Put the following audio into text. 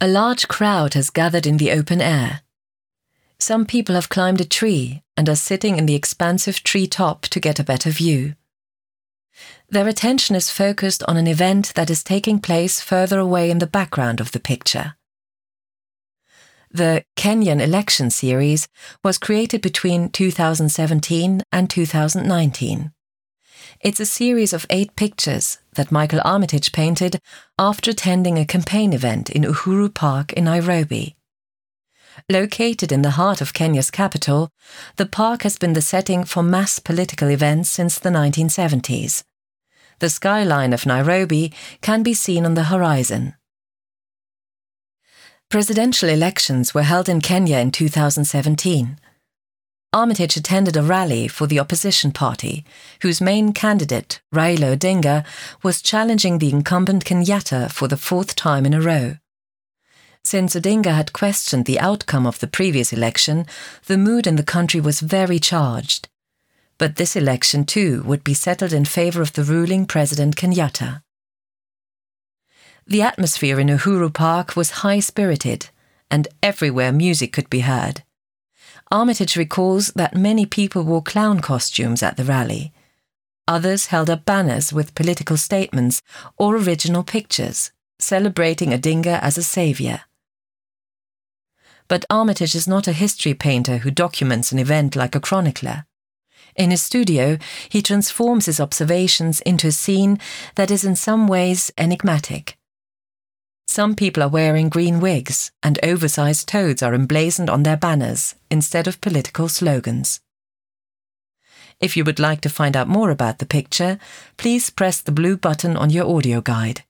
A large crowd has gathered in the open air. Some people have climbed a tree and are sitting in the expansive tree top to get a better view. Their attention is focused on an event that is taking place further away in the background of the picture. The Kenyan election series was created between 2017 and 2019. It's a series of eight pictures that Michael Armitage painted after attending a campaign event in Uhuru Park in Nairobi. Located in the heart of Kenya's capital, the park has been the setting for mass political events since the 1970s. The skyline of Nairobi can be seen on the horizon. Presidential elections were held in Kenya in 2017. Armitage attended a rally for the opposition party, whose main candidate, Raila Odinga, was challenging the incumbent Kenyatta for the fourth time in a row. Since Odinga had questioned the outcome of the previous election, the mood in the country was very charged. But this election, too, would be settled in favor of the ruling President Kenyatta. The atmosphere in Uhuru Park was high spirited, and everywhere music could be heard. Armitage recalls that many people wore clown costumes at the rally. Others held up banners with political statements or original pictures, celebrating Odinga as a saviour. But Armitage is not a history painter who documents an event like a chronicler. In his studio, he transforms his observations into a scene that is in some ways enigmatic. Some people are wearing green wigs, and oversized toads are emblazoned on their banners instead of political slogans. If you would like to find out more about the picture, please press the blue button on your audio guide.